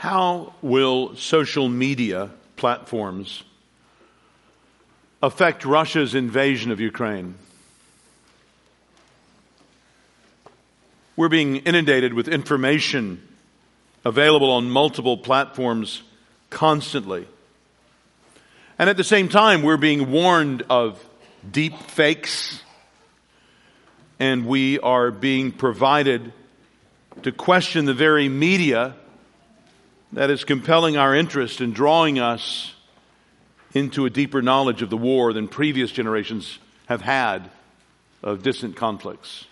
How will social media platforms affect Russia's invasion of Ukraine? We're being inundated with information available on multiple platforms constantly. And at the same time, we're being warned of deep fakes, and we are being provided to question the very media that is compelling our interest and drawing us into a deeper knowledge of the war than previous generations have had of distant conflicts.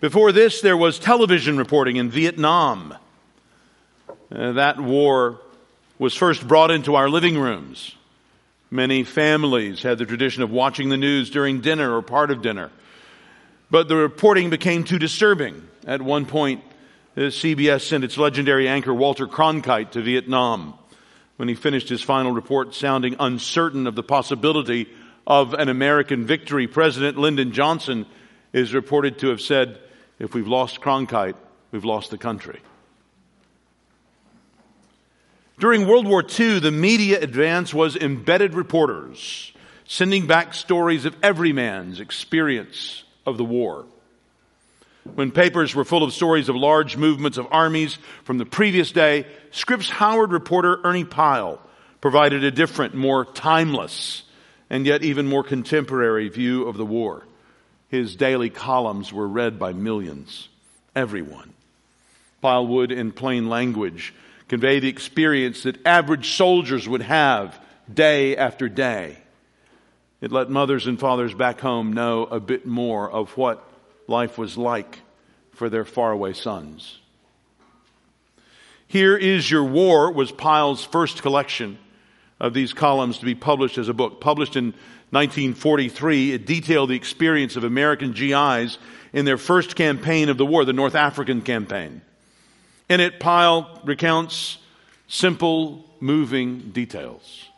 Before this, there was television reporting in Vietnam. Uh, that war was first brought into our living rooms. Many families had the tradition of watching the news during dinner or part of dinner. But the reporting became too disturbing. At one point, Uh, CBS sent its legendary anchor Walter Cronkite to Vietnam. When he finished his final report sounding uncertain of the possibility of an American victory, President Lyndon Johnson is reported to have said, if we've lost Cronkite, we've lost the country. During World War II, the media advance was embedded reporters sending back stories of every man's experience of the war. When papers were full of stories of large movements of armies from the previous day, Scripps Howard reporter Ernie Pyle provided a different, more timeless, and yet even more contemporary view of the war. His daily columns were read by millions, everyone. Pyle would, in plain language, convey the experience that average soldiers would have day after day. It let mothers and fathers back home know a bit more of what life was like for their faraway sons. Here is Your War was Pyle's first collection of these columns to be published as a book. Published in 1943, it detailed the experience of American GIs in their first campaign of the war, the North African campaign. In it, Pyle recounts simple, moving details.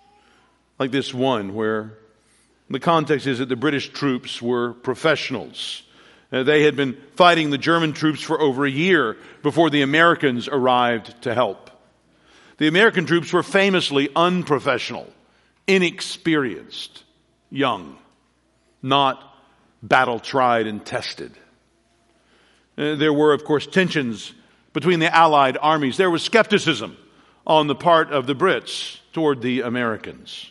Like this one where the context is that the British troops were professionals. Uh, they had been fighting the German troops for over a year before the Americans arrived to help. The American troops were famously unprofessional, inexperienced young, not battle tried and tested. Uh, there were, of course, tensions between the Allied armies. There was skepticism on the part of the Brits toward the Americans.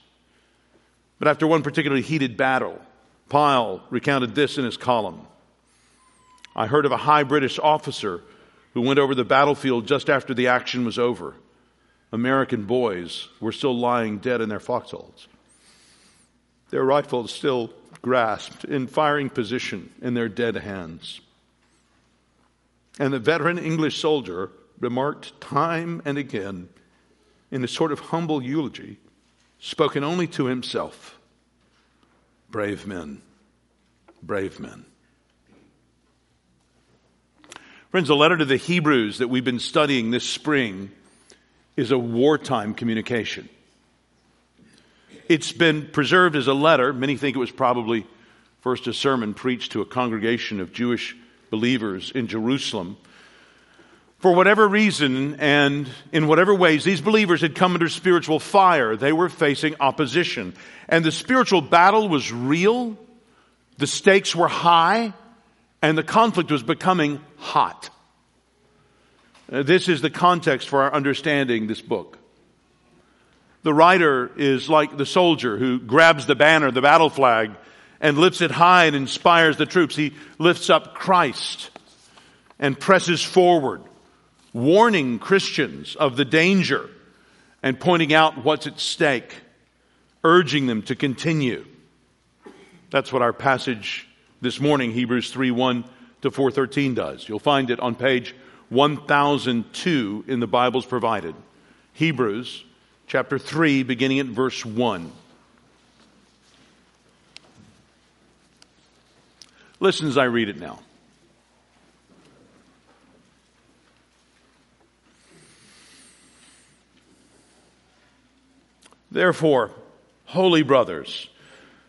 But after one particularly heated battle, Pyle recounted this in his column. I heard of a high British officer who went over the battlefield just after the action was over. American boys were still lying dead in their foxholes their rifles still grasped in firing position in their dead hands. And the veteran English soldier remarked time and again in a sort of humble eulogy, spoken only to himself brave men, brave men. Friends, the letter to the Hebrews that we've been studying this spring is a wartime communication. It's been preserved as a letter. Many think it was probably first a sermon preached to a congregation of Jewish believers in Jerusalem. For whatever reason and in whatever ways, these believers had come under spiritual fire. They were facing opposition. And the spiritual battle was real, the stakes were high, and the conflict was becoming hot. Uh, this is the context for our understanding this book. The writer is like the soldier who grabs the banner, the battle flag, and lifts it high and inspires the troops. He lifts up Christ and presses forward, warning Christians of the danger and pointing out what's at stake, urging them to continue. That's what our passage this morning, Hebrews 3 1 to 413 does. You'll find it on page 1002 in the Bibles provided. Hebrews chapter 3, beginning at verse 1. Listen as I read it now. Therefore, holy brothers,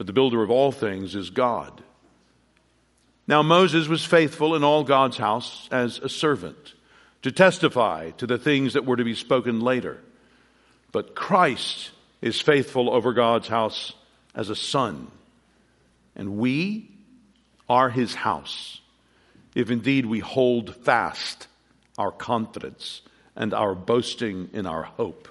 but the builder of all things is God. Now Moses was faithful in all God's house as a servant to testify to the things that were to be spoken later. But Christ is faithful over God's house as a son. And we are his house, if indeed we hold fast our confidence and our boasting in our hope.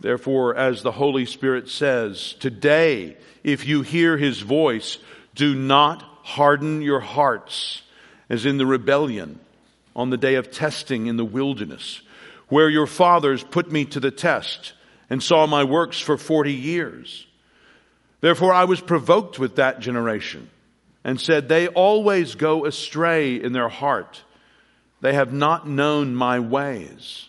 Therefore, as the Holy Spirit says, today, if you hear his voice, do not harden your hearts as in the rebellion on the day of testing in the wilderness, where your fathers put me to the test and saw my works for 40 years. Therefore, I was provoked with that generation and said, They always go astray in their heart. They have not known my ways.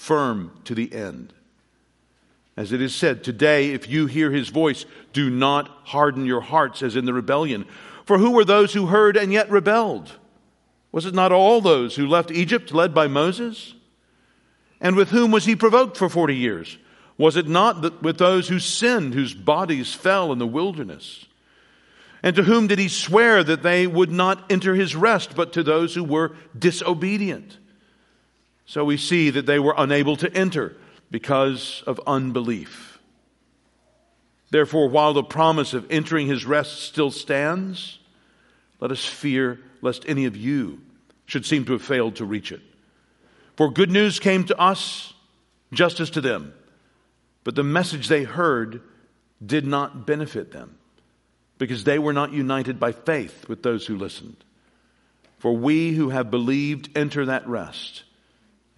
firm to the end. As it is said, today, if you hear his voice, do not harden your hearts as in the rebellion. For who were those who heard and yet rebelled? Was it not all those who left Egypt led by Moses? And with whom was he provoked for 40 years? Was it not with those who sinned, whose bodies fell in the wilderness? And to whom did he swear that they would not enter his rest, but to those who were disobedient? So we see that they were unable to enter because of unbelief. Therefore, while the promise of entering his rest still stands, let us fear lest any of you should seem to have failed to reach it. For good news came to us justice to them, but the message they heard did not benefit them because they were not united by faith with those who listened. For we who have believed enter that rest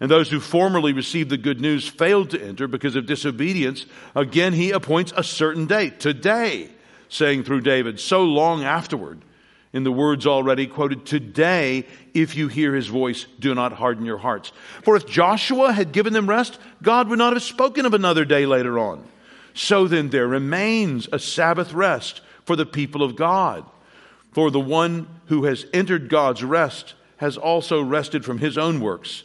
and those who formerly received the good news failed to enter because of disobedience, again he appoints a certain date, today, saying through David, so long afterward, in the words already quoted, today, if you hear his voice, do not harden your hearts. For if Joshua had given them rest, God would not have spoken of another day later on. So then there remains a Sabbath rest for the people of God. For the one who has entered God's rest has also rested from his own works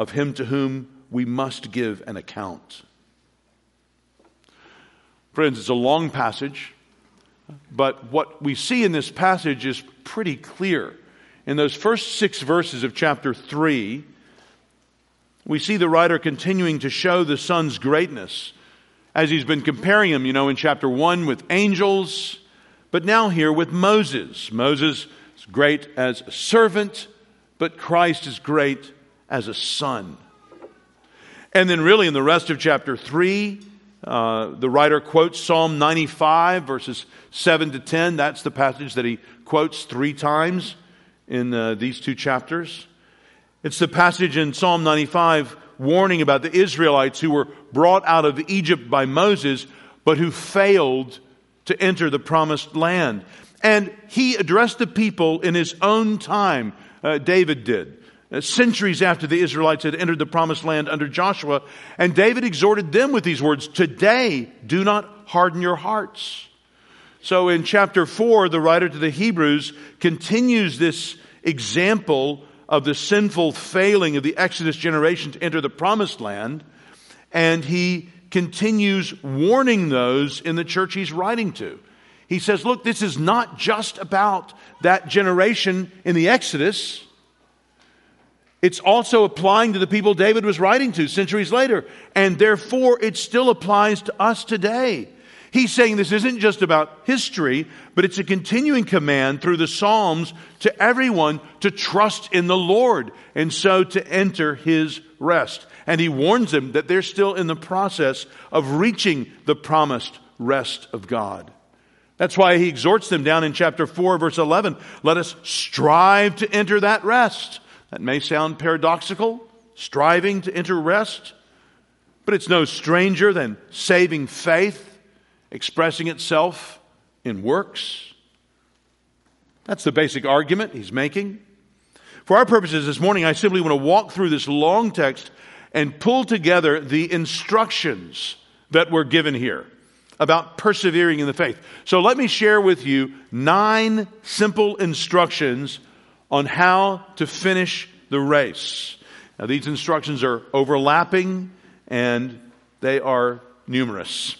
of him to whom we must give an account. Friends, it's a long passage, but what we see in this passage is pretty clear. In those first six verses of chapter 3, we see the writer continuing to show the Son's greatness as he's been comparing him, you know, in chapter 1 with angels, but now here with Moses. Moses is great as a servant, but Christ is great as a son. And then, really, in the rest of chapter 3, uh, the writer quotes Psalm 95, verses 7 to 10. That's the passage that he quotes three times in uh, these two chapters. It's the passage in Psalm 95 warning about the Israelites who were brought out of Egypt by Moses, but who failed to enter the promised land. And he addressed the people in his own time, uh, David did. Uh, centuries after the Israelites had entered the promised land under Joshua, and David exhorted them with these words Today, do not harden your hearts. So in chapter 4, the writer to the Hebrews continues this example of the sinful failing of the Exodus generation to enter the promised land, and he continues warning those in the church he's writing to. He says, Look, this is not just about that generation in the Exodus. It's also applying to the people David was writing to centuries later. And therefore, it still applies to us today. He's saying this isn't just about history, but it's a continuing command through the Psalms to everyone to trust in the Lord and so to enter his rest. And he warns them that they're still in the process of reaching the promised rest of God. That's why he exhorts them down in chapter 4, verse 11 let us strive to enter that rest. That may sound paradoxical, striving to enter rest, but it's no stranger than saving faith expressing itself in works. That's the basic argument he's making. For our purposes this morning, I simply want to walk through this long text and pull together the instructions that were given here about persevering in the faith. So let me share with you nine simple instructions on how to finish the race. Now, these instructions are overlapping and they are numerous.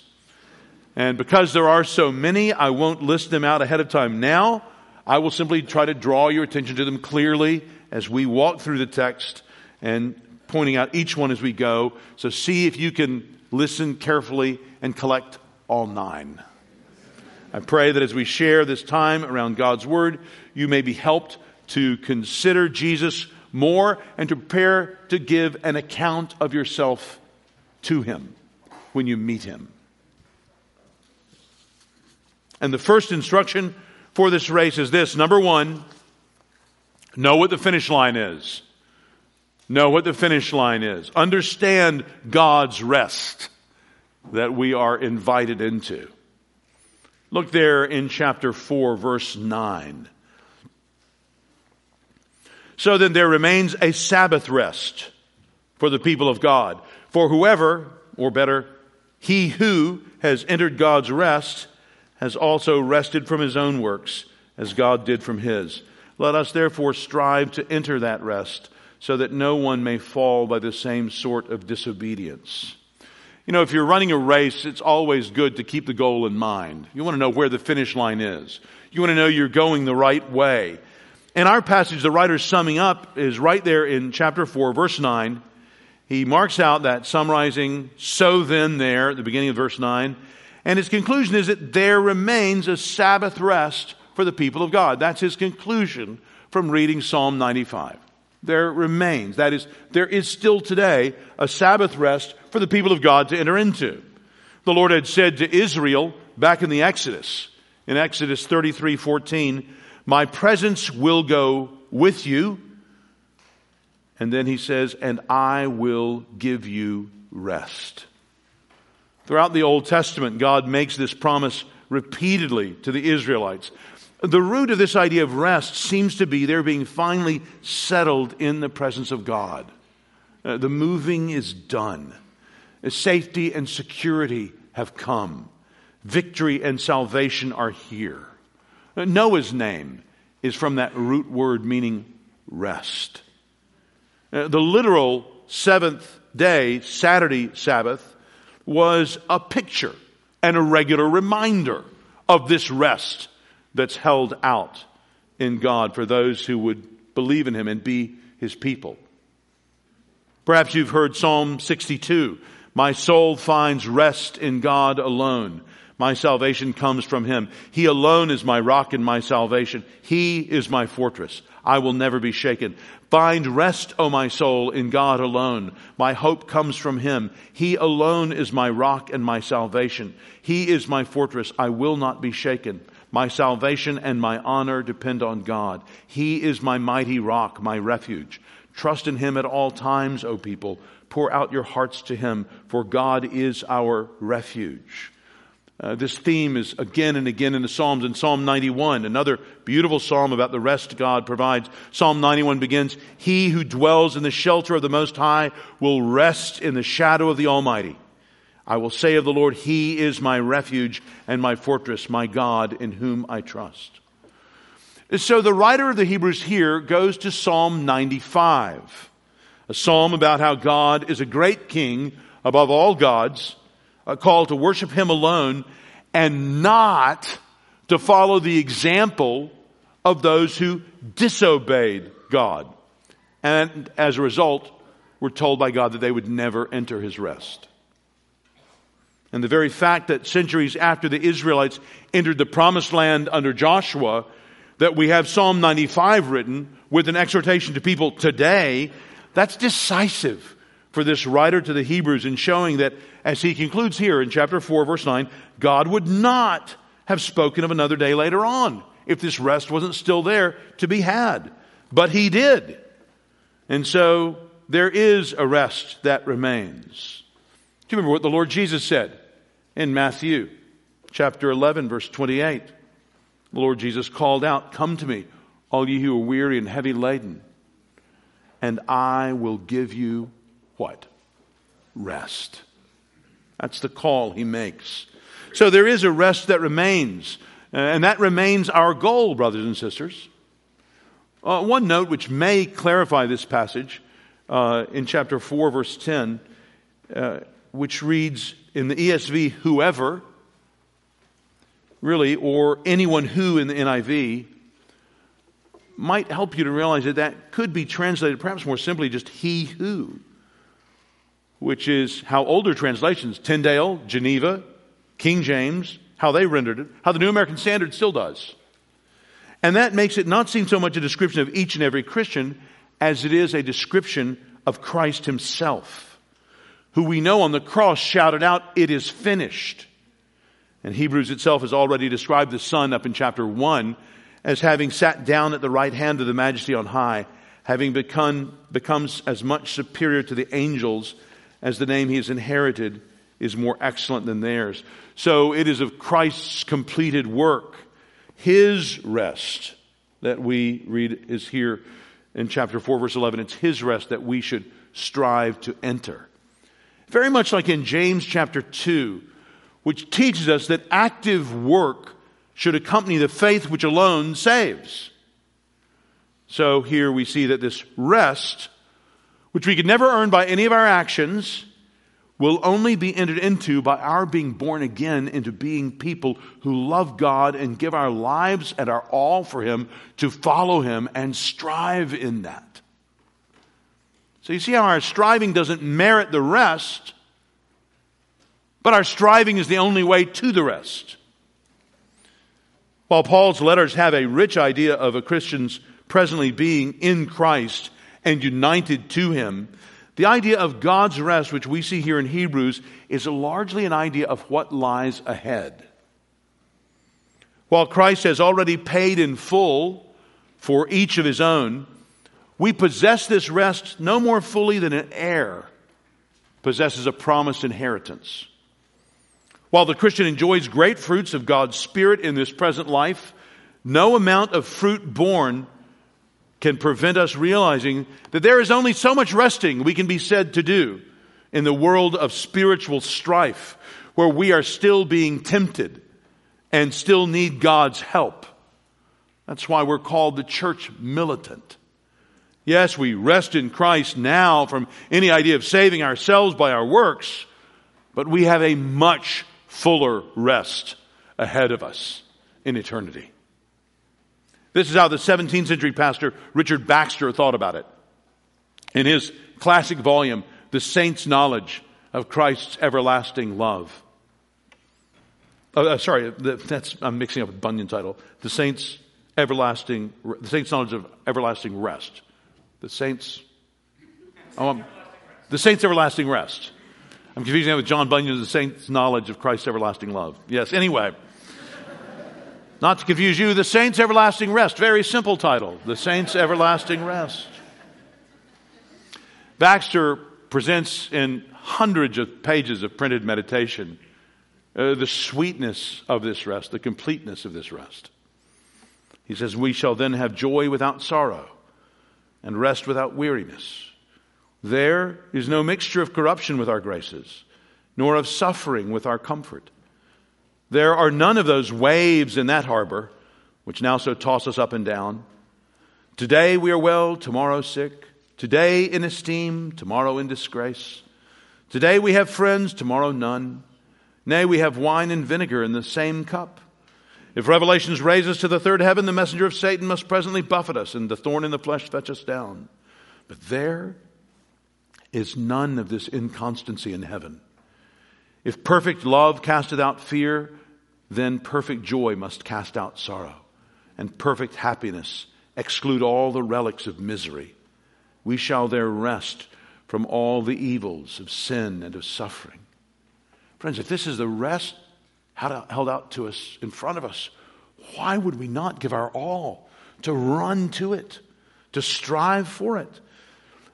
And because there are so many, I won't list them out ahead of time now. I will simply try to draw your attention to them clearly as we walk through the text and pointing out each one as we go. So see if you can listen carefully and collect all nine. I pray that as we share this time around God's Word, you may be helped to consider Jesus more and to prepare to give an account of yourself to Him when you meet Him. And the first instruction for this race is this number one, know what the finish line is. Know what the finish line is. Understand God's rest that we are invited into. Look there in chapter 4, verse 9. So then there remains a Sabbath rest for the people of God. For whoever, or better, he who has entered God's rest has also rested from his own works, as God did from his. Let us therefore strive to enter that rest, so that no one may fall by the same sort of disobedience. You know, if you're running a race, it's always good to keep the goal in mind. You want to know where the finish line is. You want to know you're going the right way. In our passage, the writer's summing up is right there in chapter 4, verse 9. He marks out that summarizing, so then there at the beginning of verse 9. And his conclusion is that there remains a Sabbath rest for the people of God. That's his conclusion from reading Psalm 95. There remains, that is, there is still today a Sabbath rest for the people of God to enter into. The Lord had said to Israel back in the Exodus, in Exodus 33 14, My presence will go with you. And then he says, And I will give you rest. Throughout the Old Testament, God makes this promise repeatedly to the Israelites. The root of this idea of rest seems to be their being finally settled in the presence of God. Uh, the moving is done. Safety and security have come. Victory and salvation are here. Uh, Noah's name is from that root word meaning rest. Uh, the literal seventh day, Saturday Sabbath, was a picture and a regular reminder of this rest that's held out in God for those who would believe in Him and be His people. Perhaps you've heard Psalm 62. My soul finds rest in God alone. My salvation comes from Him. He alone is my rock and my salvation. He is my fortress. I will never be shaken. Find rest, O my soul, in God alone. My hope comes from Him. He alone is my rock and my salvation. He is my fortress. I will not be shaken. My salvation and my honor depend on God. He is my mighty rock, my refuge. Trust in Him at all times, O people. Pour out your hearts to Him, for God is our refuge. Uh, this theme is again and again in the Psalms. In Psalm 91, another beautiful psalm about the rest God provides. Psalm 91 begins, He who dwells in the shelter of the Most High will rest in the shadow of the Almighty. I will say of the Lord, He is my refuge and my fortress, my God in whom I trust. So the writer of the Hebrews here goes to Psalm 95, a psalm about how God is a great king above all gods a call to worship Him alone and not to follow the example of those who disobeyed God. And as a result, were told by God that they would never enter His rest. And the very fact that centuries after the Israelites entered the promised land under Joshua, that we have Psalm 95 written with an exhortation to people today, that's decisive for this writer to the Hebrews in showing that, as he concludes here in chapter 4, verse 9, God would not have spoken of another day later on if this rest wasn't still there to be had. But he did. And so there is a rest that remains. Do you remember what the Lord Jesus said in Matthew chapter 11, verse 28? The Lord Jesus called out, Come to me, all you who are weary and heavy laden, and I will give you what? Rest. That's the call he makes. So there is a rest that remains, uh, and that remains our goal, brothers and sisters. Uh, one note which may clarify this passage uh, in chapter 4, verse 10, uh, which reads in the ESV, whoever, really, or anyone who in the NIV, might help you to realize that that could be translated perhaps more simply just he who which is how older translations, Tyndale, Geneva, King James, how they rendered it, how the New American Standard still does. And that makes it not seem so much a description of each and every Christian as it is a description of Christ himself, who we know on the cross shouted out, It is finished. And Hebrews itself has already described the Son up in chapter 1 as having sat down at the right hand of the majesty on high, having become, becomes as much superior to the angels as the name he has inherited is more excellent than theirs. So it is of Christ's completed work, his rest that we read is here in chapter 4, verse 11. It's his rest that we should strive to enter. Very much like in James chapter 2, which teaches us that active work should accompany the faith which alone saves. So here we see that this rest which we could never earn by any of our actions, will only be entered into by our being born again into being people who love God and give our lives and our all for Him to follow Him and strive in that. So you see how our striving doesn't merit the rest, but our striving is the only way to the rest. While Paul's letters have a rich idea of a Christian's presently being in Christ and united to Him. The idea of God's rest, which we see here in Hebrews, is largely an idea of what lies ahead. While Christ has already paid in full for each of his own, we possess this rest no more fully than an heir possesses a promised inheritance. While the Christian enjoys great fruits of God's Spirit in this present life, no amount of fruit born can prevent us realizing that there is only so much resting we can be said to do in the world of spiritual strife where we are still being tempted and still need God's help. That's why we're called the church militant. Yes, we rest in Christ now from any idea of saving ourselves by our works, but we have a much fuller rest ahead of us in eternity. This is how the 17th century pastor Richard Baxter thought about it. In his classic volume, The Saint's Knowledge of Christ's Everlasting Love. Uh, uh, sorry, that's, I'm mixing up a Bunyan title. The Saint's Everlasting, The Saint's Knowledge of Everlasting Rest. The Saint's, oh, um, The Saint's Everlasting Rest. I'm confusing that with John Bunyan's The Saint's Knowledge of Christ's Everlasting Love. Yes, anyway. Not to confuse you, The Saints' Everlasting Rest. Very simple title The Saints' Everlasting Rest. Baxter presents in hundreds of pages of printed meditation uh, the sweetness of this rest, the completeness of this rest. He says, We shall then have joy without sorrow and rest without weariness. There is no mixture of corruption with our graces, nor of suffering with our comfort. There are none of those waves in that harbor which now so toss us up and down. Today we are well, tomorrow sick. Today in esteem, tomorrow in disgrace. Today we have friends, tomorrow none. Nay, we have wine and vinegar in the same cup. If Revelations raise us to the third heaven, the messenger of Satan must presently buffet us, and the thorn in the flesh fetch us down. But there is none of this inconstancy in heaven. If perfect love casteth out fear, then perfect joy must cast out sorrow, and perfect happiness exclude all the relics of misery. We shall there rest from all the evils of sin and of suffering. Friends, if this is the rest held out to us in front of us, why would we not give our all to run to it, to strive for it?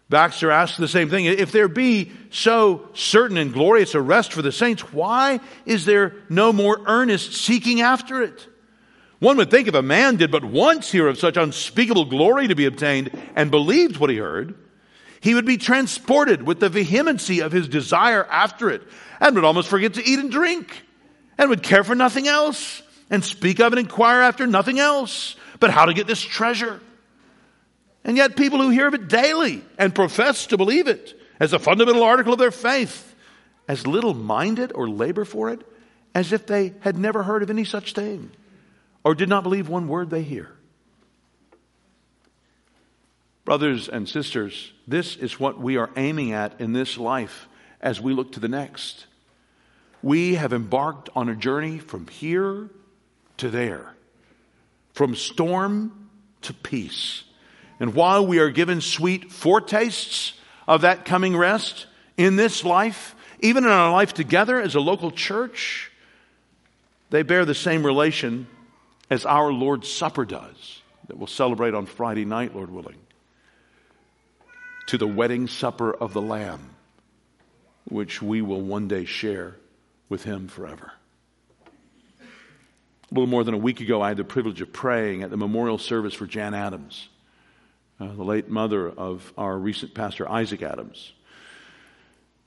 Baxter asks the same thing. If there be so certain and glorious a rest for the saints, why is there no more earnest seeking after it? One would think if a man did but once hear of such unspeakable glory to be obtained and believed what he heard, he would be transported with the vehemency of his desire after it and would almost forget to eat and drink and would care for nothing else and speak of and inquire after nothing else but how to get this treasure. And yet, people who hear of it daily and profess to believe it as a fundamental article of their faith, as little mind it or labor for it as if they had never heard of any such thing or did not believe one word they hear. Brothers and sisters, this is what we are aiming at in this life as we look to the next. We have embarked on a journey from here to there, from storm to peace. And while we are given sweet foretastes of that coming rest in this life, even in our life together as a local church, they bear the same relation as our Lord's Supper does, that we'll celebrate on Friday night, Lord willing, to the wedding supper of the Lamb, which we will one day share with Him forever. A little more than a week ago, I had the privilege of praying at the memorial service for Jan Adams uh, the late mother of our recent pastor, Isaac Adams.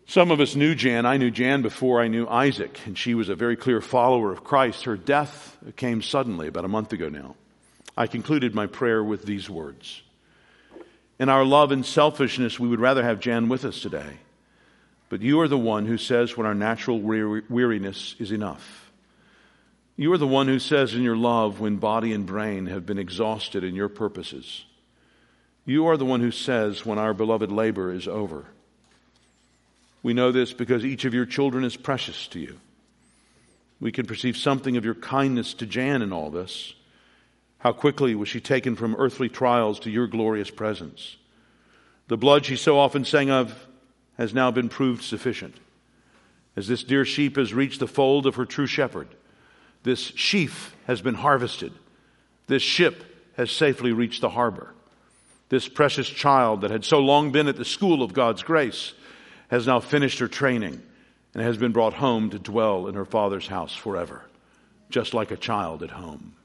Some of us knew Jan. I knew Jan before I knew Isaac, and she was a very clear follower of Christ. Her death came suddenly about a month ago now. I concluded my prayer with these words In our love and selfishness, we would rather have Jan with us today. But you are the one who says when our natural weariness is enough. You are the one who says in your love when body and brain have been exhausted in your purposes. You are the one who says when our beloved labor is over. We know this because each of your children is precious to you. We can perceive something of your kindness to Jan in all this. How quickly was she taken from earthly trials to your glorious presence. The blood she so often sang of has now been proved sufficient. As this dear sheep has reached the fold of her true shepherd, this sheaf has been harvested. This ship has safely reached the harbor. This precious child that had so long been at the school of God's grace has now finished her training and has been brought home to dwell in her father's house forever, just like a child at home.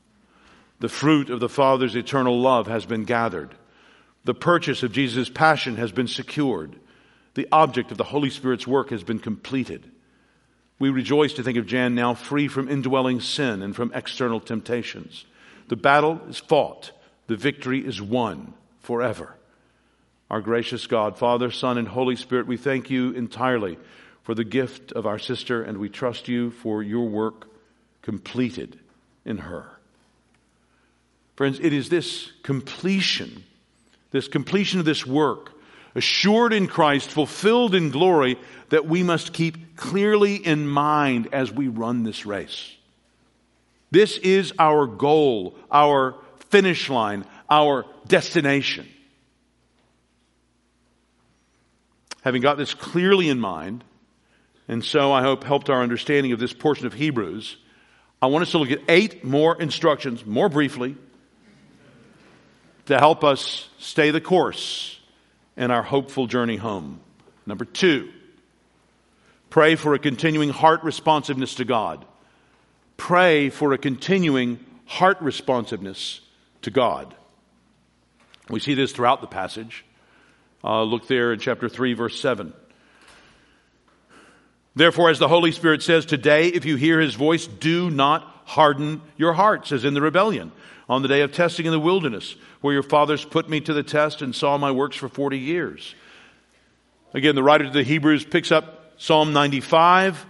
The fruit of the Father's eternal love has been gathered. The purchase of Jesus' passion has been secured. The object of the Holy Spirit's work has been completed. We rejoice to think of Jan now free from indwelling sin and from external temptations. The battle is fought. The victory is won forever. Our gracious God, Father, Son, and Holy Spirit, we thank you entirely for the gift of our sister, and we trust you for your work completed in her. Friends, it is this completion, this completion of this work, assured in Christ, fulfilled in glory, that we must keep clearly in mind as we run this race. This is our goal, our finish line, our destination. Having got this clearly in mind, and so I hope helped our understanding of this portion of Hebrews, I want us to look at eight more instructions, more briefly, to help us stay the course in our hopeful journey home. Number two, Pray for a continuing heart responsiveness to God. Pray for a continuing heart responsiveness to God. We see this throughout the passage. Uh, look there in chapter 3, verse 7. Therefore, as the Holy Spirit says today, if you hear his voice, do not harden your hearts, as in the rebellion on the day of testing in the wilderness, where your fathers put me to the test and saw my works for 40 years. Again, the writer to the Hebrews picks up Psalm 95,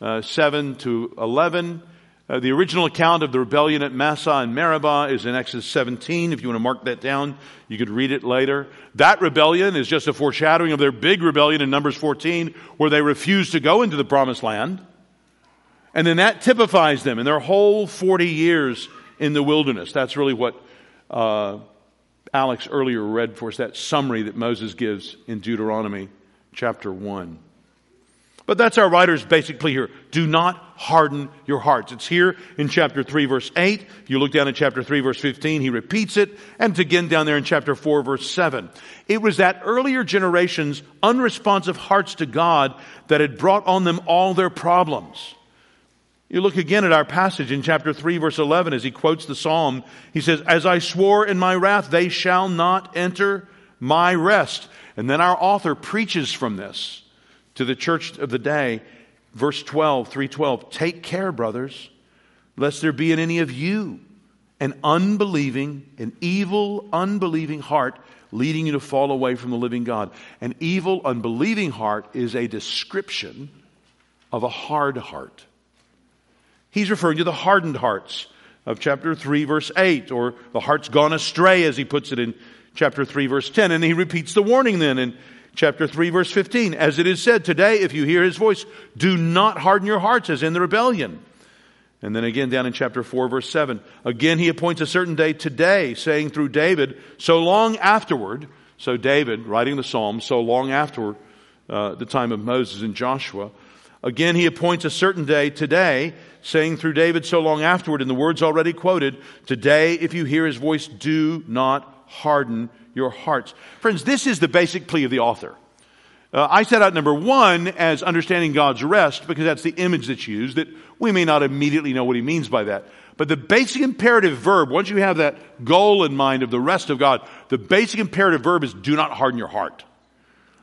uh, 7 to 11. Uh, the original account of the rebellion at Massah and Meribah is in Exodus 17. If you want to mark that down, you could read it later. That rebellion is just a foreshadowing of their big rebellion in Numbers 14, where they refused to go into the promised land. And then that typifies them in their whole 40 years in the wilderness. That's really what uh, Alex earlier read for us, that summary that Moses gives in Deuteronomy chapter 1. But that's our writer's basic plea here. Do not harden your hearts. It's here in chapter 3 verse 8. If you look down in chapter 3 verse 15, he repeats it. And again down there in chapter 4 verse 7. It was that earlier generation's unresponsive hearts to God that had brought on them all their problems. You look again at our passage in chapter 3 verse 11 as he quotes the psalm. He says, As I swore in my wrath, they shall not enter my rest. And then our author preaches from this to the church of the day. Verse 12, 312, take care, brothers, lest there be in any of you an unbelieving, an evil, unbelieving heart leading you to fall away from the living God. An evil, unbelieving heart is a description of a hard heart. He's referring to the hardened hearts of chapter 3, verse 8, or the heart's gone astray, as he puts it in chapter 3, verse 10. And he repeats the warning then in chapter 3 verse 15. As it is said, today if you hear his voice, do not harden your hearts as in the rebellion. And then again down in chapter 4 verse 7. Again he appoints a certain day today, saying through David, so long afterward, so David, writing the Psalm, so long after uh, the time of Moses and Joshua, again he appoints a certain day today, saying through David so long afterward, in the words already quoted, today if you hear his voice, do not harden your hearts. Friends, this is the basic plea of the author. Uh, I set out number one as understanding God's rest because that's the image that's used, that we may not immediately know what he means by that. But the basic imperative verb, once you have that goal in mind of the rest of God, the basic imperative verb is do not harden your heart.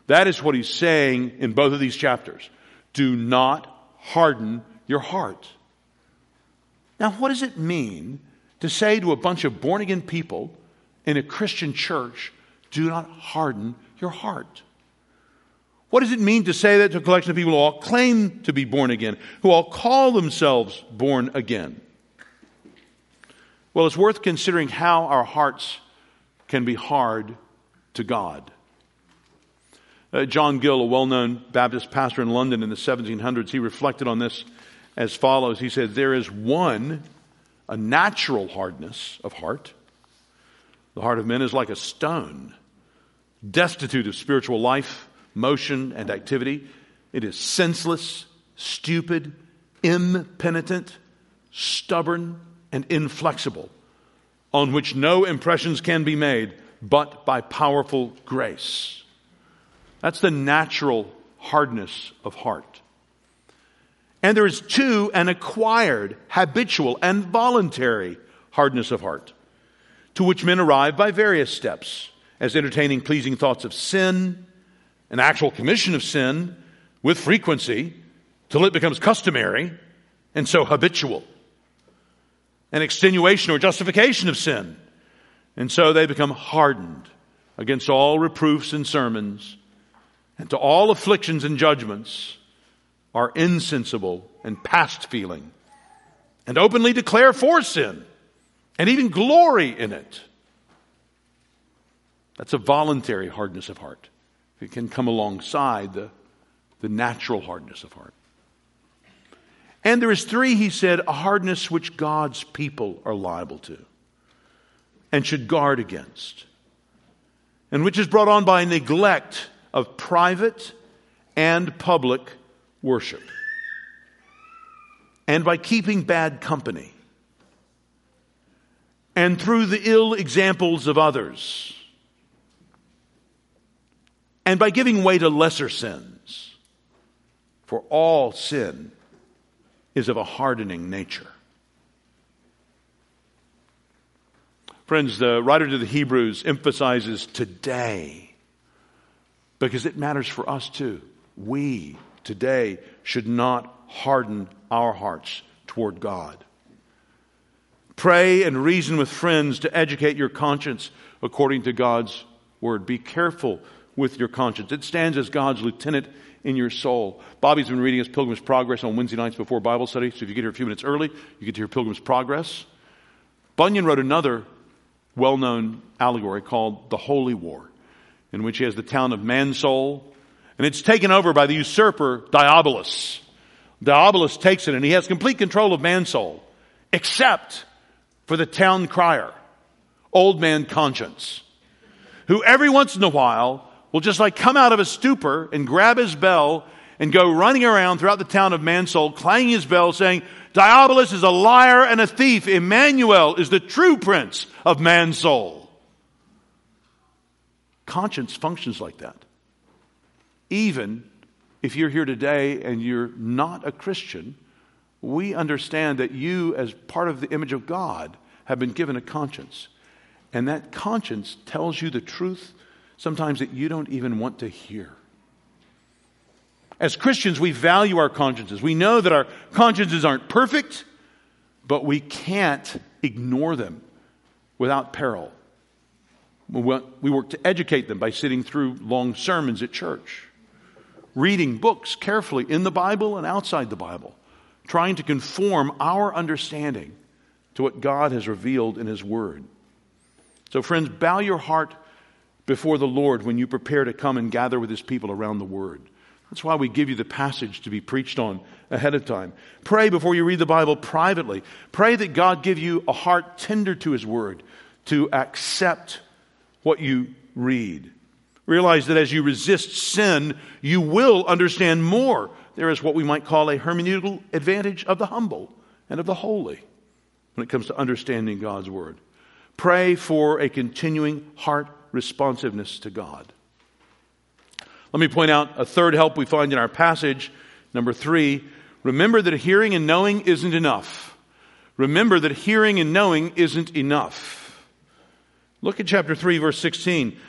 That is what he's saying in both of these chapters. Do not harden your heart. Now, what does it mean to say to a bunch of born again people in a Christian church, do not harden your heart. What does it mean to say that to a collection of people who all claim to be born again, who all call themselves born again? Well, it's worth considering how our hearts can be hard to God. Uh, John Gill, a well known Baptist pastor in London in the 1700s, he reflected on this as follows. He said, There is one, a natural hardness of heart, the heart of men is like a stone, destitute of spiritual life, motion, and activity. It is senseless, stupid, impenitent, stubborn, and inflexible, on which no impressions can be made but by powerful grace. That's the natural hardness of heart. And there is too, an acquired, habitual, and voluntary hardness of heart to which men arrive by various steps, as entertaining pleasing thoughts of sin, an actual commission of sin with frequency, till it becomes customary and so habitual, an extenuation or justification of sin, and so they become hardened against all reproofs and sermons, and to all afflictions and judgments are insensible and past feeling, and openly declare for sin and even glory in it. That's a voluntary hardness of heart. It can come alongside the, the natural hardness of heart. And there is three, he said, a hardness which God's people are liable to and should guard against, and which is brought on by neglect of private and public worship, and by keeping bad company and through the ill examples of others, and by giving way to lesser sins. For all sin is of a hardening nature. Friends, the writer to the Hebrews emphasizes today because it matters for us too. We today should not harden our hearts toward God. Pray and reason with friends to educate your conscience according to God's word. Be careful with your conscience. It stands as God's lieutenant in your soul. Bobby's been reading his Pilgrim's Progress on Wednesday nights before Bible study, so if you get here a few minutes early, you get to hear Pilgrim's Progress. Bunyan wrote another well known allegory called The Holy War, in which he has the town of Mansoul, and it's taken over by the usurper Diabolus. Diabolus takes it, and he has complete control of Mansoul, except for the town crier, Old Man Conscience, who every once in a while will just like come out of a stupor and grab his bell and go running around throughout the town of Mansoul, clanging his bell, saying, Diabolus is a liar and a thief. Emmanuel is the true prince of Mansoul. Conscience functions like that. Even if you're here today and you're not a Christian, we understand that you, as part of the image of God, have been given a conscience. And that conscience tells you the truth sometimes that you don't even want to hear. As Christians, we value our consciences. We know that our consciences aren't perfect, but we can't ignore them without peril. We work to educate them by sitting through long sermons at church, reading books carefully in the Bible and outside the Bible, trying to conform our understanding to what God has revealed in His Word. So, friends, bow your heart before the Lord when you prepare to come and gather with His people around the Word. That's why we give you the passage to be preached on ahead of time. Pray before you read the Bible privately. Pray that God give you a heart tender to His Word to accept what you read. Realize that as you resist sin, you will understand more. There is what we might call a hermeneutical advantage of the humble and of the holy when it comes to understanding God's Word. Pray for a continuing heart responsiveness to God. Let me point out a third help we find in our passage. Number three, remember that hearing and knowing isn't enough. Remember that hearing and knowing isn't enough. Look at chapter 3, verse 16.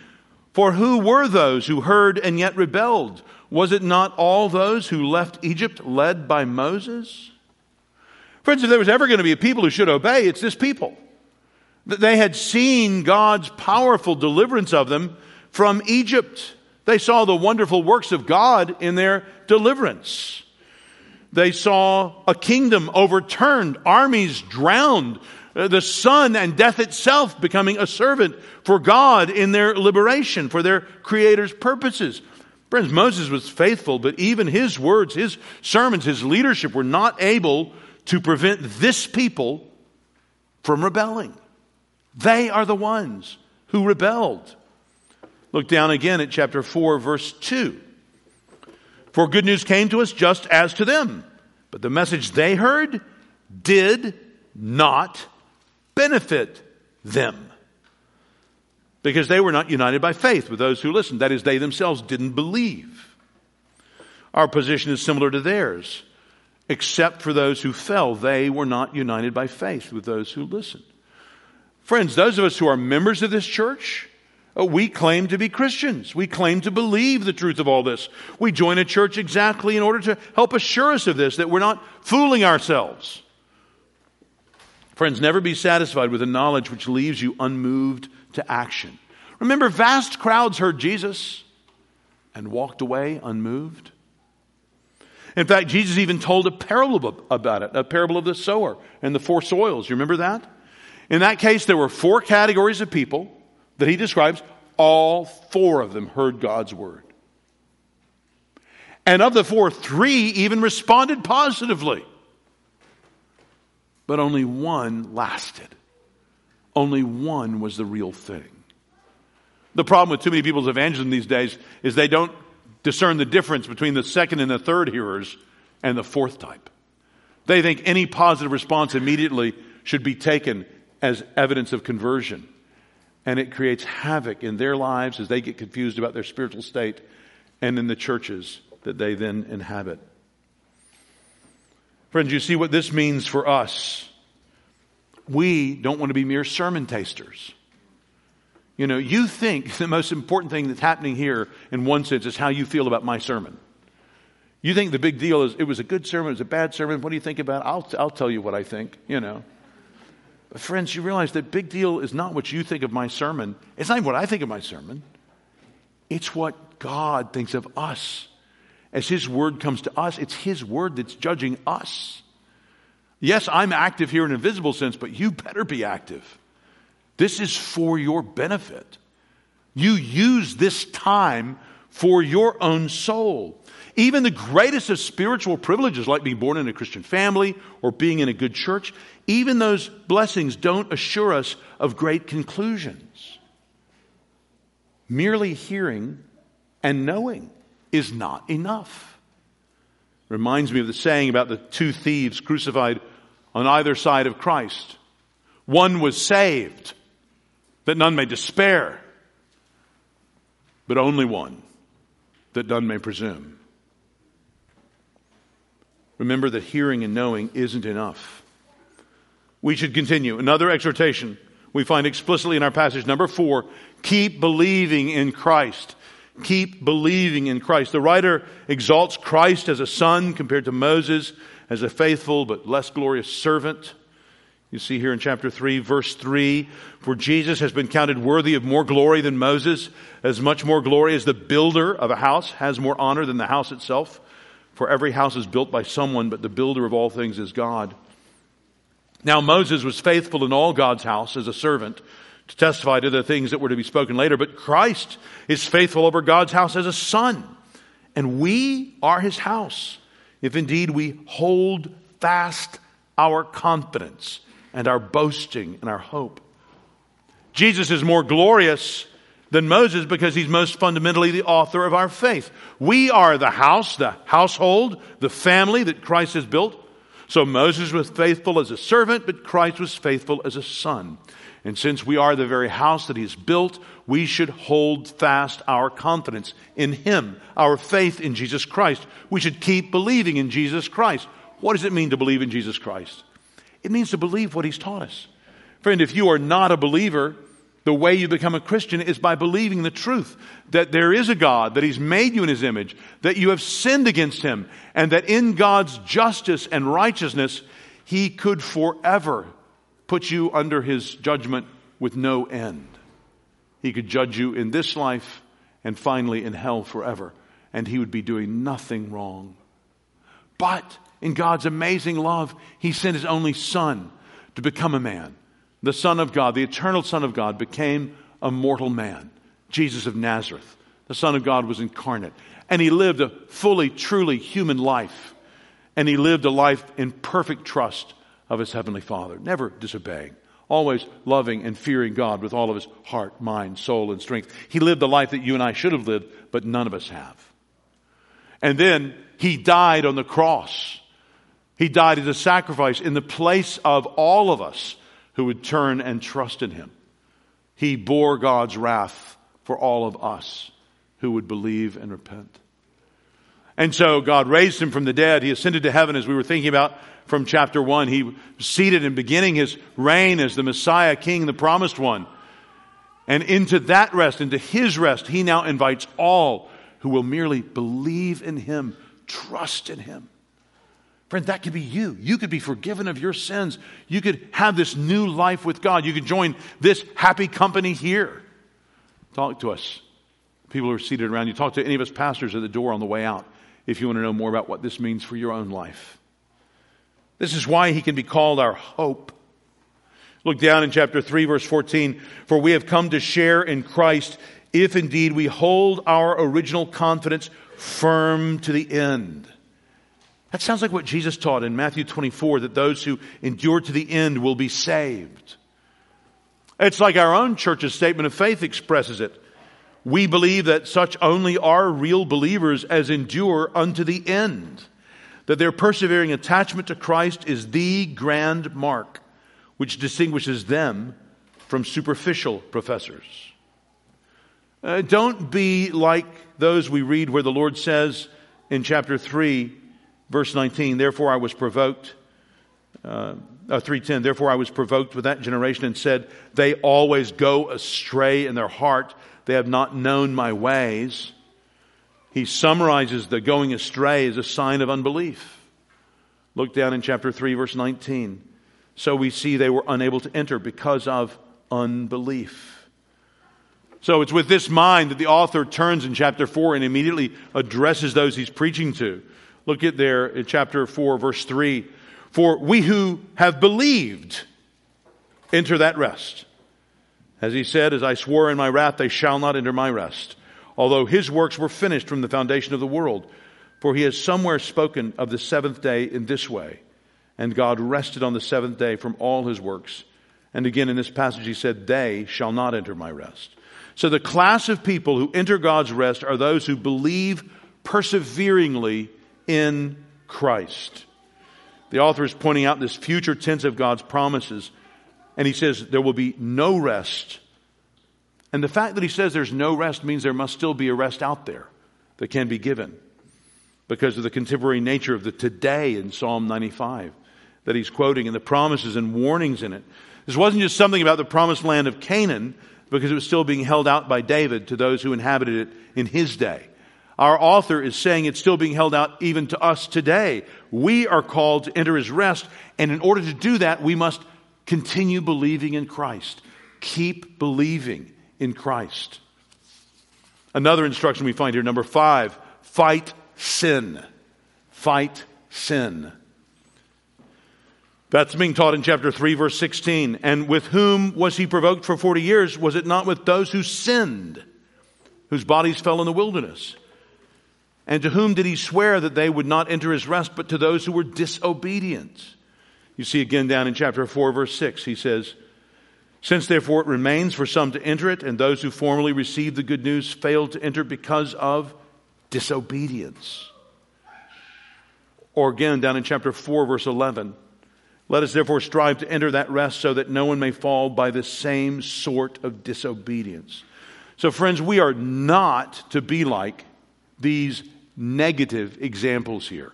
For who were those who heard and yet rebelled? Was it not all those who left Egypt led by Moses? Friends, if there was ever going to be a people who should obey, it's this people. They had seen God's powerful deliverance of them from Egypt. They saw the wonderful works of God in their deliverance. They saw a kingdom overturned, armies drowned, uh, the sun and death itself becoming a servant for God in their liberation, for their Creator's purposes. Friends, Moses was faithful, but even his words, his sermons, his leadership were not able to prevent this people from rebelling. They are the ones who rebelled. Look down again at chapter 4, verse 2. For good news came to us just as to them, but the message they heard did not benefit them because they were not united by faith with those who listened. That is, they themselves didn't believe. Our position is similar to theirs, except for those who fell. They were not united by faith with those who listened. Friends, those of us who are members of this church, uh, we claim to be Christians. We claim to believe the truth of all this. We join a church exactly in order to help assure us of this, that we're not fooling ourselves. Friends, never be satisfied with a knowledge which leaves you unmoved to action. Remember, vast crowds heard Jesus and walked away unmoved. In fact, Jesus even told a parable about it, a parable of the sower and the four soils. You remember that? In that case, there were four categories of people that he describes, all four of them heard God's word. And of the four, three even responded positively. But only one lasted. Only one was the real thing. The problem with too many people's evangelism these days is they don't discern the difference between the second and the third hearers and the fourth type. They think any positive response immediately should be taken as evidence of conversion and it creates havoc in their lives as they get confused about their spiritual state and in the churches that they then inhabit. Friends, you see what this means for us. We don't want to be mere sermon tasters. You know, you think the most important thing that's happening here, in one sense, is how you feel about my sermon. You think the big deal is it was a good sermon, it was a bad sermon. What do you think about it? I'll, I'll tell you what I think, you know. But friends, you realize that big deal is not what you think of my sermon. It's not what I think of my sermon. It's what God thinks of us. As His word comes to us, it's His word that's judging us. Yes, I'm active here in a visible sense, but you better be active. This is for your benefit. You use this time for your own soul. Even the greatest of spiritual privileges, like being born in a Christian family or being in a good church, even those blessings don't assure us of great conclusions. Merely hearing and knowing is not enough. Reminds me of the saying about the two thieves crucified on either side of Christ. One was saved, that none may despair, but only one, that none may presume. Remember that hearing and knowing isn't enough. We should continue. Another exhortation we find explicitly in our passage, number four keep believing in Christ. Keep believing in Christ. The writer exalts Christ as a son compared to Moses as a faithful but less glorious servant. You see here in chapter 3, verse 3, for Jesus has been counted worthy of more glory than Moses, as much more glory as the builder of a house has more honor than the house itself. For every house is built by someone, but the builder of all things is God. Now Moses was faithful in all God's house as a servant to testify to the things that were to be spoken later, but Christ is faithful over God's house as a son. And we are his house, if indeed we hold fast our confidence and our boasting and our hope. Jesus is more glorious than Moses because he's most fundamentally the author of our faith. We are the house, the household, the family that Christ has built. So Moses was faithful as a servant, but Christ was faithful as a son. And since we are the very house that he has built, we should hold fast our confidence in him, our faith in Jesus Christ. We should keep believing in Jesus Christ. What does it mean to believe in Jesus Christ? It means to believe what he's taught us. Friend, if you are not a believer, the way you become a Christian is by believing the truth that there is a God, that He's made you in His image, that you have sinned against Him, and that in God's justice and righteousness, He could forever put you under His judgment with no end. He could judge you in this life and finally in hell forever, and He would be doing nothing wrong. But in God's amazing love, He sent His only Son to become a man, the Son of God, the eternal Son of God, became a mortal man, Jesus of Nazareth. The Son of God was incarnate. And he lived a fully, truly human life. And he lived a life in perfect trust of his Heavenly Father, never disobeying, always loving and fearing God with all of his heart, mind, soul, and strength. He lived the life that you and I should have lived, but none of us have. And then he died on the cross he died as a sacrifice in the place of all of us who would turn and trust in him. He bore God's wrath for all of us who would believe and repent. And so God raised him from the dead. He ascended to heaven as we were thinking about from chapter one. He seated and beginning his reign as the Messiah, King, the promised one. And into that rest, into his rest, he now invites all who will merely believe in him, trust in him. Friend, that could be you. You could be forgiven of your sins. You could have this new life with God. You could join this happy company here. Talk to us. People who are seated around you. Talk to any of us pastors at the door on the way out if you want to know more about what this means for your own life. This is why he can be called our hope. Look down in chapter 3, verse 14. For we have come to share in Christ if indeed we hold our original confidence firm to the end. That sounds like what Jesus taught in Matthew 24 that those who endure to the end will be saved. It's like our own church's statement of faith expresses it. We believe that such only are real believers as endure unto the end. That their persevering attachment to Christ is the grand mark which distinguishes them from superficial professors. Uh, don't be like those we read where the Lord says in chapter 3 Verse 19, therefore I was provoked. Uh, uh, 310, therefore I was provoked with that generation and said, They always go astray in their heart. They have not known my ways. He summarizes the going astray as a sign of unbelief. Look down in chapter 3, verse 19. So we see they were unable to enter because of unbelief. So it's with this mind that the author turns in chapter 4 and immediately addresses those he's preaching to. Look at there in chapter 4, verse 3. For we who have believed enter that rest. As he said, As I swore in my wrath, they shall not enter my rest, although his works were finished from the foundation of the world. For he has somewhere spoken of the seventh day in this way. And God rested on the seventh day from all his works. And again in this passage he said, They shall not enter my rest. So the class of people who enter God's rest are those who believe perseveringly in Christ. The author is pointing out this future tense of God's promises, and he says there will be no rest. And the fact that he says there's no rest means there must still be a rest out there that can be given because of the contemporary nature of the today in Psalm 95 that he's quoting and the promises and warnings in it. This wasn't just something about the promised land of Canaan because it was still being held out by David to those who inhabited it in his day. Our author is saying it's still being held out even to us today. We are called to enter his rest, and in order to do that, we must continue believing in Christ. Keep believing in Christ. Another instruction we find here, number five, fight sin. Fight sin. That's being taught in chapter 3, verse 16. And with whom was he provoked for 40 years? Was it not with those who sinned, whose bodies fell in the wilderness? And to whom did he swear that they would not enter his rest, but to those who were disobedient? You see again down in chapter 4, verse 6, he says, Since therefore it remains for some to enter it, and those who formerly received the good news failed to enter because of disobedience. Or again down in chapter 4, verse 11, let us therefore strive to enter that rest so that no one may fall by the same sort of disobedience. So, friends, we are not to be like these negative examples here.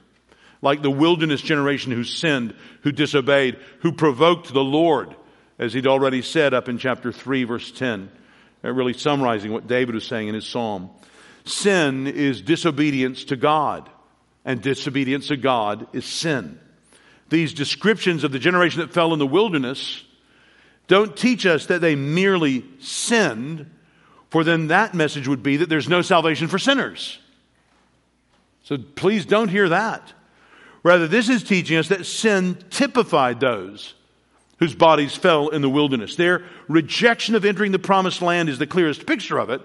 Like the wilderness generation who sinned, who disobeyed, who provoked the Lord, as he'd already said up in chapter 3, verse 10, uh, really summarizing what David was saying in his psalm. Sin is disobedience to God, and disobedience to God is sin. These descriptions of the generation that fell in the wilderness don't teach us that they merely sinned, for then that message would be that there's no salvation for sinners. So please don't hear that. Rather, this is teaching us that sin typified those whose bodies fell in the wilderness. Their rejection of entering the promised land is the clearest picture of it.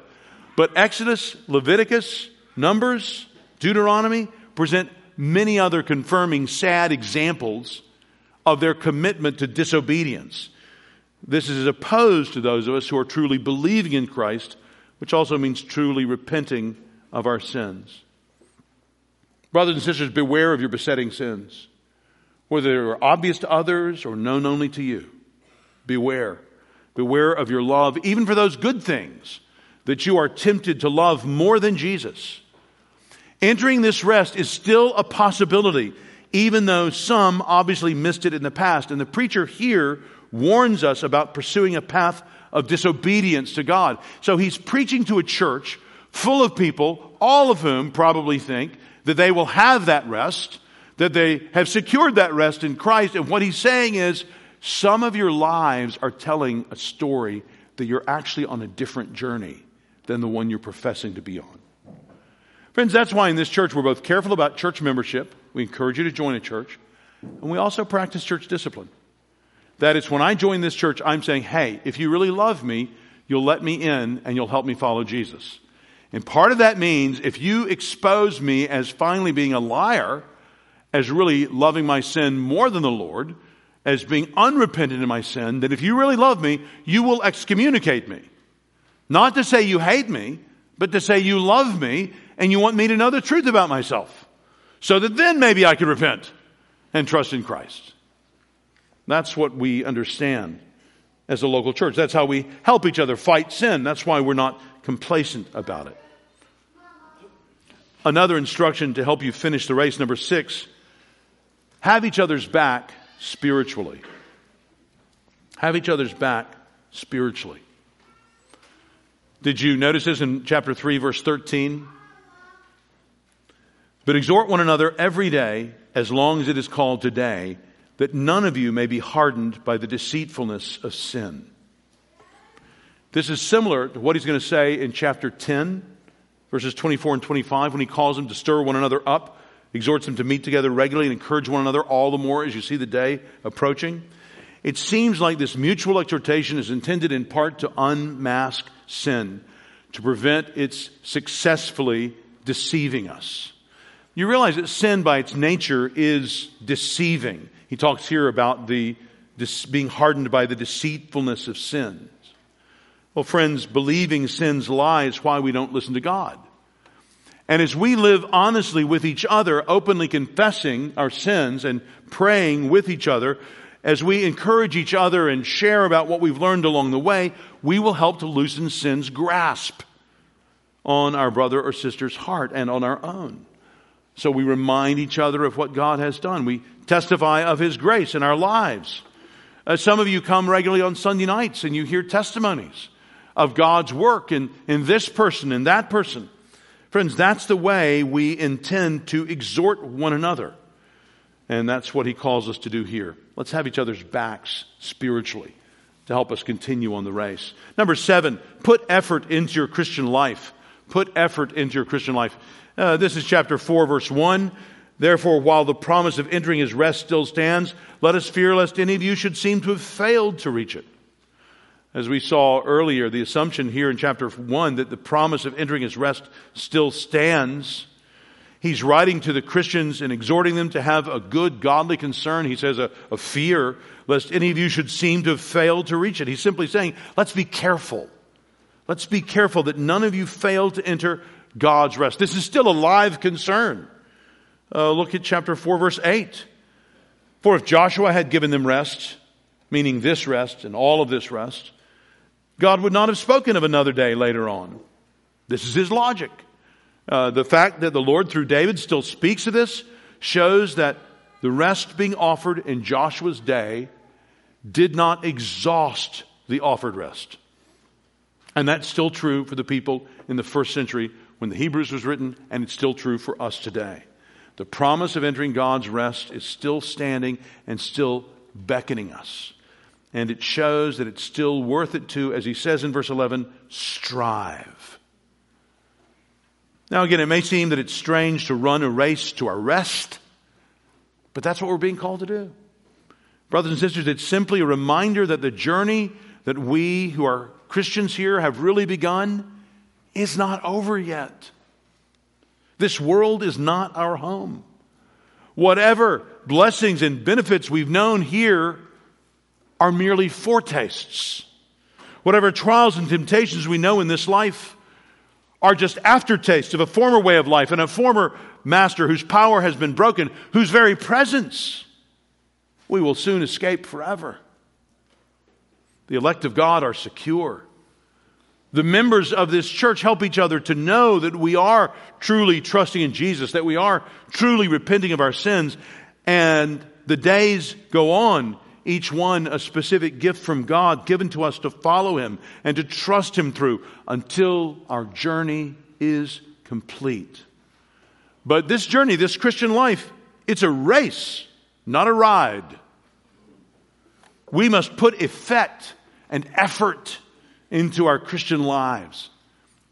But Exodus, Leviticus, Numbers, Deuteronomy present many other confirming sad examples of their commitment to disobedience. This is opposed to those of us who are truly believing in Christ, which also means truly repenting of our sins. Brothers and sisters, beware of your besetting sins, whether they are obvious to others or known only to you. Beware. Beware of your love, even for those good things that you are tempted to love more than Jesus. Entering this rest is still a possibility, even though some obviously missed it in the past. And the preacher here warns us about pursuing a path of disobedience to God. So he's preaching to a church full of people, all of whom probably think that they will have that rest, that they have secured that rest in Christ. And what he's saying is, some of your lives are telling a story that you're actually on a different journey than the one you're professing to be on. Friends, that's why in this church we're both careful about church membership. We encourage you to join a church. And we also practice church discipline. That is, when I join this church, I'm saying, hey, if you really love me, you'll let me in and you'll help me follow Jesus. And part of that means if you expose me as finally being a liar, as really loving my sin more than the Lord, as being unrepentant in my sin, that if you really love me, you will excommunicate me. Not to say you hate me, but to say you love me and you want me to know the truth about myself. So that then maybe I can repent and trust in Christ. That's what we understand as a local church. That's how we help each other fight sin. That's why we're not complacent about it. Another instruction to help you finish the race, number six Have each other's back spiritually. Have each other's back spiritually. Did you notice this in chapter 3, verse 13? But exhort one another every day, as long as it is called today, that none of you may be hardened by the deceitfulness of sin. This is similar to what he's going to say in chapter 10, verses 24 and 25, when he calls them to stir one another up, exhorts them to meet together regularly and encourage one another all the more as you see the day approaching. It seems like this mutual exhortation is intended in part to unmask sin, to prevent its successfully deceiving us. You realize that sin by its nature is deceiving. He talks here about the being hardened by the deceitfulness of sins. Well, friends, believing sin's lie is why we don't listen to God. And as we live honestly with each other, openly confessing our sins and praying with each other, as we encourage each other and share about what we've learned along the way, we will help to loosen sin's grasp on our brother or sister's heart and on our own. So we remind each other of what God has done. We testify of His grace in our lives. Uh, some of you come regularly on Sunday nights and you hear testimonies of God's work in, in this person and that person. Friends, that's the way we intend to exhort one another. And that's what he calls us to do here. Let's have each other's backs spiritually to help us continue on the race. Number seven, put effort into your Christian life. Put effort into your Christian life. Uh, this is chapter 4, verse 1. Therefore, while the promise of entering his rest still stands, let us fear lest any of you should seem to have failed to reach it. As we saw earlier, the assumption here in chapter 1 that the promise of entering his rest still stands He's writing to the Christians and exhorting them to have a good godly concern. He says a, a, fear lest any of you should seem to failed to reach it. He's simply saying, let's be careful. Let's be careful that none of you fail to enter God's rest. This is still a live concern. Uh, look at chapter 4, verse 8. For if Joshua had given them rest, meaning this rest and all of this rest, God would not have spoken of another day later on. This is his logic. Uh, the fact that the Lord, through David, still speaks of this shows that the rest being offered in Joshua's day did not exhaust the offered rest. And that's still true for the people in the first century when the Hebrews was written, and it's still true for us today. The promise of entering God's rest is still standing and still beckoning us. And it shows that it's still worth it to, as he says in verse 11, strive. Now, again, it may seem that it's strange to run a race to our rest, but that's what we're being called to do. Brothers and sisters, it's simply a reminder that the journey that we who are Christians here have really begun is not over yet. This world is not our home. Whatever blessings and benefits we've known here are merely foretastes. Whatever trials and temptations we know in this life are just aftertastes of a former way of life and a former master whose power has been broken, whose very presence we will soon escape forever. The elect of God are secure. The members of this church help each other to know that we are truly trusting in Jesus, that we are truly repenting of our sins, and the days go on each one a specific gift from God given to us to follow Him and to trust Him through until our journey is complete. But this journey, this Christian life, it's a race, not a ride. We must put effect and effort into our Christian lives,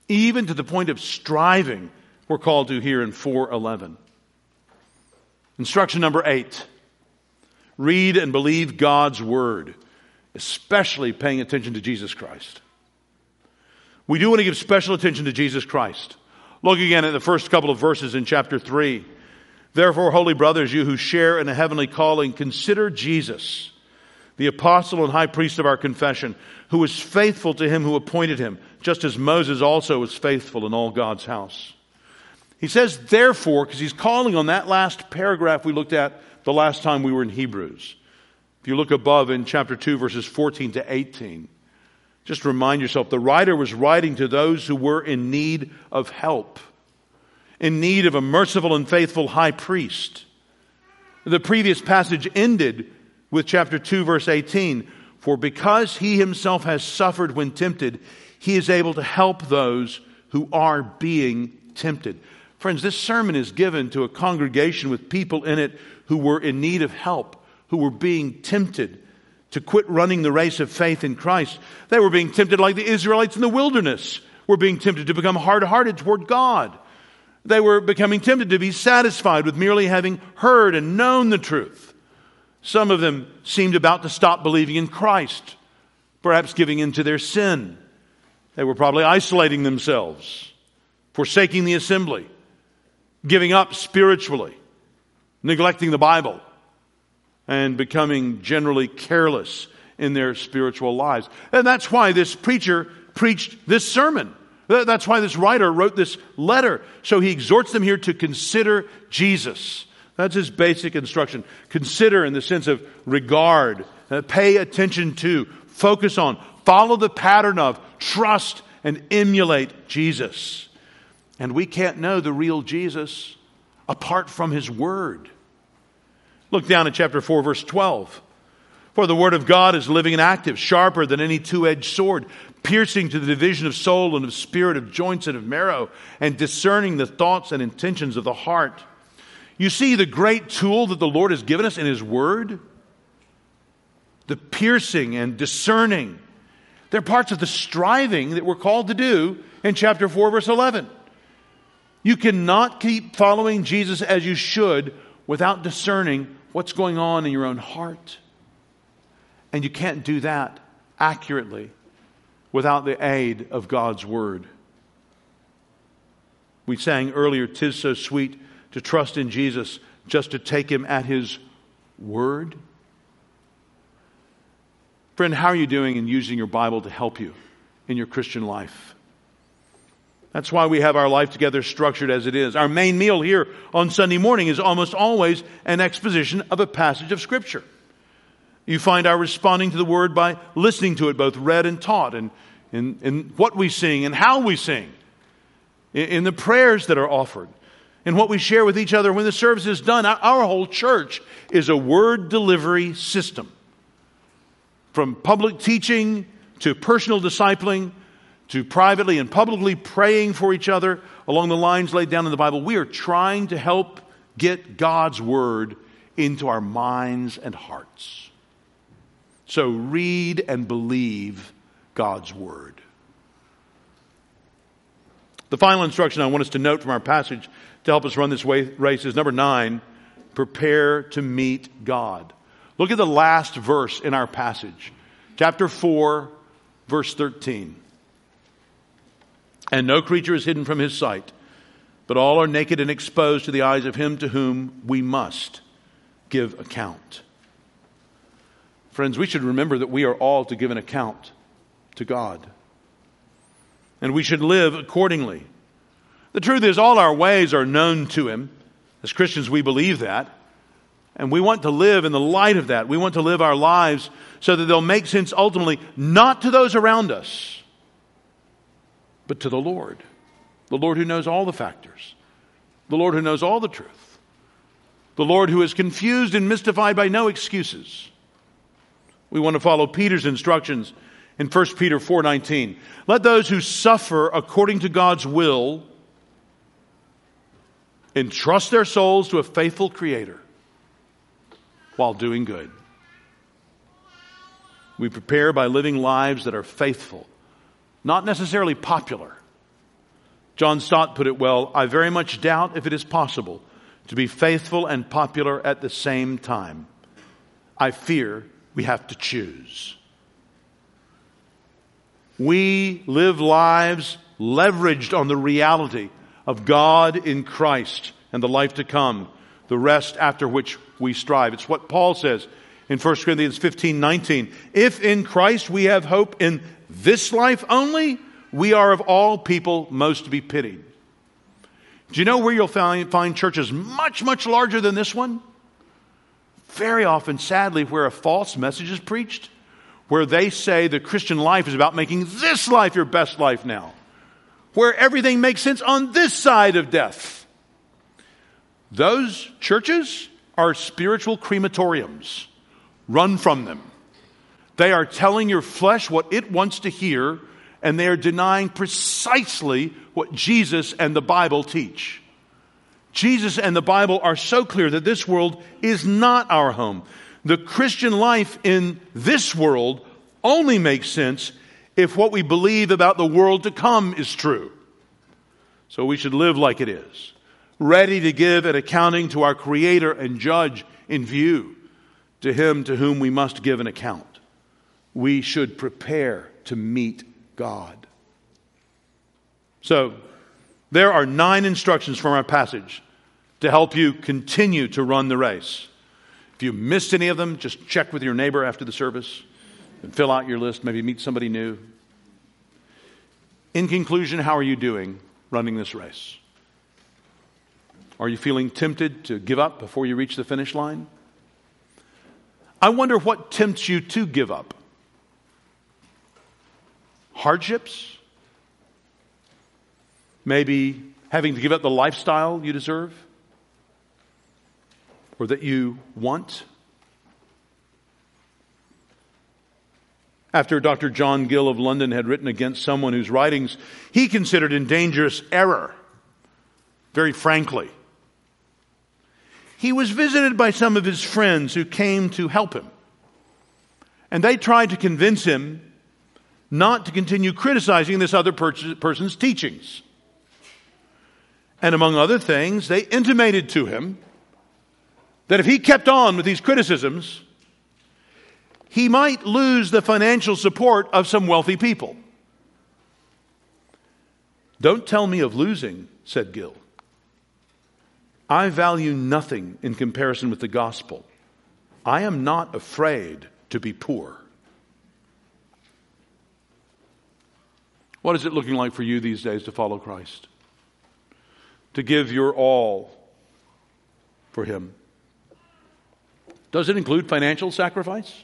even to the point of striving, we're called to here in 411. Instruction number eight read and believe God's Word, especially paying attention to Jesus Christ. We do want to give special attention to Jesus Christ. Look again at the first couple of verses in chapter 3. Therefore, holy brothers, you who share in a heavenly calling, consider Jesus, the apostle and high priest of our confession, who was faithful to him who appointed him, just as Moses also was faithful in all God's house. He says, therefore, because he's calling on that last paragraph we looked at the last time we were in Hebrews. If you look above in chapter 2, verses 14 to 18, just remind yourself the writer was writing to those who were in need of help, in need of a merciful and faithful high priest. The previous passage ended with chapter 2, verse 18. For because he himself has suffered when tempted, he is able to help those who are being tempted. Friends, this sermon is given to a congregation with people in it who were in need of help, who were being tempted to quit running the race of faith in Christ. They were being tempted like the Israelites in the wilderness were being tempted to become hard hearted toward God. They were becoming tempted to be satisfied with merely having heard and known the truth. Some of them seemed about to stop believing in Christ, perhaps giving in to their sin. They were probably isolating themselves, forsaking the assembly, giving up spiritually, neglecting the Bible, and becoming generally careless in their spiritual lives. And that's why this preacher preached this sermon. That's why this writer wrote this letter. So he exhorts them here to consider Jesus. That's his basic instruction. Consider in the sense of regard, uh, pay attention to, focus on, follow the pattern of, trust and emulate Jesus. And we can't know the real Jesus apart from his word. Look down at chapter 4, verse 12. For the word of God is living and active, sharper than any two edged sword, piercing to the division of soul and of spirit, of joints and of marrow, and discerning the thoughts and intentions of the heart. You see the great tool that the Lord has given us in His Word? The piercing and discerning. They're parts of the striving that we're called to do in chapter 4, verse 11. You cannot keep following Jesus as you should without discerning what's going on in your own heart. And you can't do that accurately without the aid of God's Word. We sang earlier, Tis so sweet to trust in Jesus just to take Him at His Word. Friend, how are you doing in using your Bible to help you in your Christian life? That's why we have our life together structured as it is. Our main meal here on Sunday morning is almost always an exposition of a passage of Scripture. You find our responding to the Word by listening to it, both read and taught, and in, in what we sing and how we sing, in, in the prayers that are offered, in what we share with each other when the service is done. Our, our whole church is a word delivery system. From public teaching to personal discipling to privately and publicly praying for each other along the lines laid down in the Bible. We are trying to help get God's Word into our minds and hearts. So read and believe God's Word. The final instruction I want us to note from our passage to help us run this race is number nine prepare to meet God. Look at the last verse in our passage, chapter 4, verse 13. And no creature is hidden from his sight, but all are naked and exposed to the eyes of him to whom we must give account. Friends, we should remember that we are all to give an account to God. And we should live accordingly. The truth is, all our ways are known to Him. As Christians, we believe that. And we want to live in the light of that. We want to live our lives so that they'll make sense ultimately, not to those around us, but to the Lord. The Lord who knows all the factors, the Lord who knows all the truth, the Lord who is confused and mystified by no excuses. We want to follow Peter's instructions in 1 Peter 4:19. Let those who suffer according to God's will entrust their souls to a faithful creator while doing good. We prepare by living lives that are faithful not necessarily popular. John Stott put it well I very much doubt if it is possible to be faithful and popular at the same time. I fear we have to choose. We live lives leveraged on the reality of God in Christ and the life to come, the rest after which we strive. It's what Paul says in 1 Corinthians 15 19. If in Christ we have hope in this life only, we are of all people most to be pitied. Do you know where you'll find, find churches much, much larger than this one? Very often, sadly, where a false message is preached, where they say the Christian life is about making this life your best life now, where everything makes sense on this side of death. Those churches are spiritual crematoriums. Run from them. They are telling your flesh what it wants to hear, and they are denying precisely what Jesus and the Bible teach. Jesus and the Bible are so clear that this world is not our home. The Christian life in this world only makes sense if what we believe about the world to come is true. So we should live like it is, ready to give an accounting to our Creator and Judge in view, to Him to whom we must give an account. We should prepare to meet God. So, there are nine instructions from our passage to help you continue to run the race. If you missed any of them, just check with your neighbor after the service and fill out your list, maybe meet somebody new. In conclusion, how are you doing running this race? Are you feeling tempted to give up before you reach the finish line? I wonder what tempts you to give up. Hardships? Maybe having to give up the lifestyle you deserve or that you want? After Dr. John Gill of London had written against someone whose writings he considered in dangerous error, very frankly, he was visited by some of his friends who came to help him. And they tried to convince him not to continue criticizing this other person's teachings. And among other things, they intimated to him that if he kept on with these criticisms, he might lose the financial support of some wealthy people. Don't tell me of losing, said Gill. I value nothing in comparison with the gospel. I am not afraid to be poor. What is it looking like for you these days to follow Christ? To give your all for Him? Does it include financial sacrifice?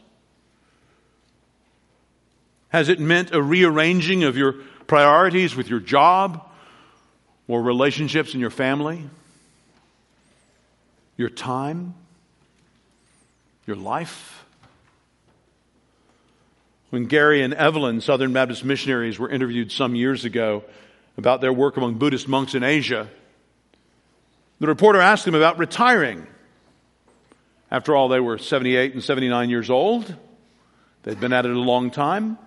Has it meant a rearranging of your priorities with your job or relationships in your family? Your time? Your life? When Gary and Evelyn, Southern Baptist missionaries, were interviewed some years ago about their work among Buddhist monks in Asia, the reporter asked them about retiring. After all, they were 78 and 79 years old. They'd been at it a long time.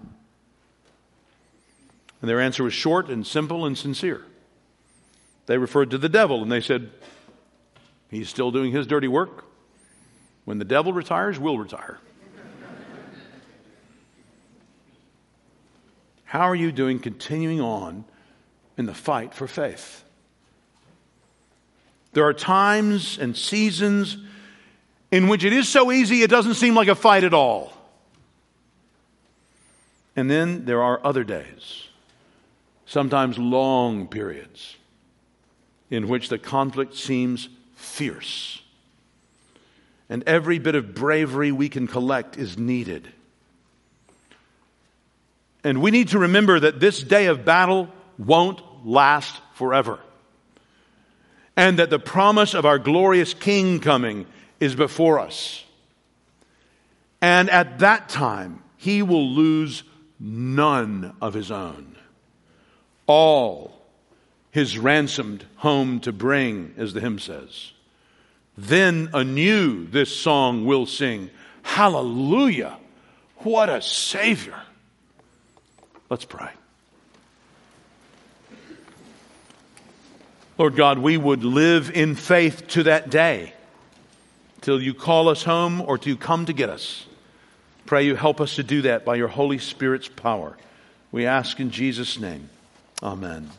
And their answer was short and simple and sincere. They referred to the devil and they said, He's still doing his dirty work. When the devil retires, we'll retire. How are you doing continuing on in the fight for faith? There are times and seasons in which it is so easy it doesn't seem like a fight at all. And then there are other days, sometimes long periods, in which the conflict seems fierce. And every bit of bravery we can collect is needed. And we need to remember that this day of battle won't last forever. And that the promise of our glorious King coming is before us. And at that time, he will lose none of his own. All his ransomed home to bring, as the hymn says. Then anew this song will sing Hallelujah! What a Savior! Let's pray. Lord God, we would live in faith to that day till you call us home or till you come to get us. Pray you help us to do that by your Holy Spirit's power. We ask in Jesus' name. Amen.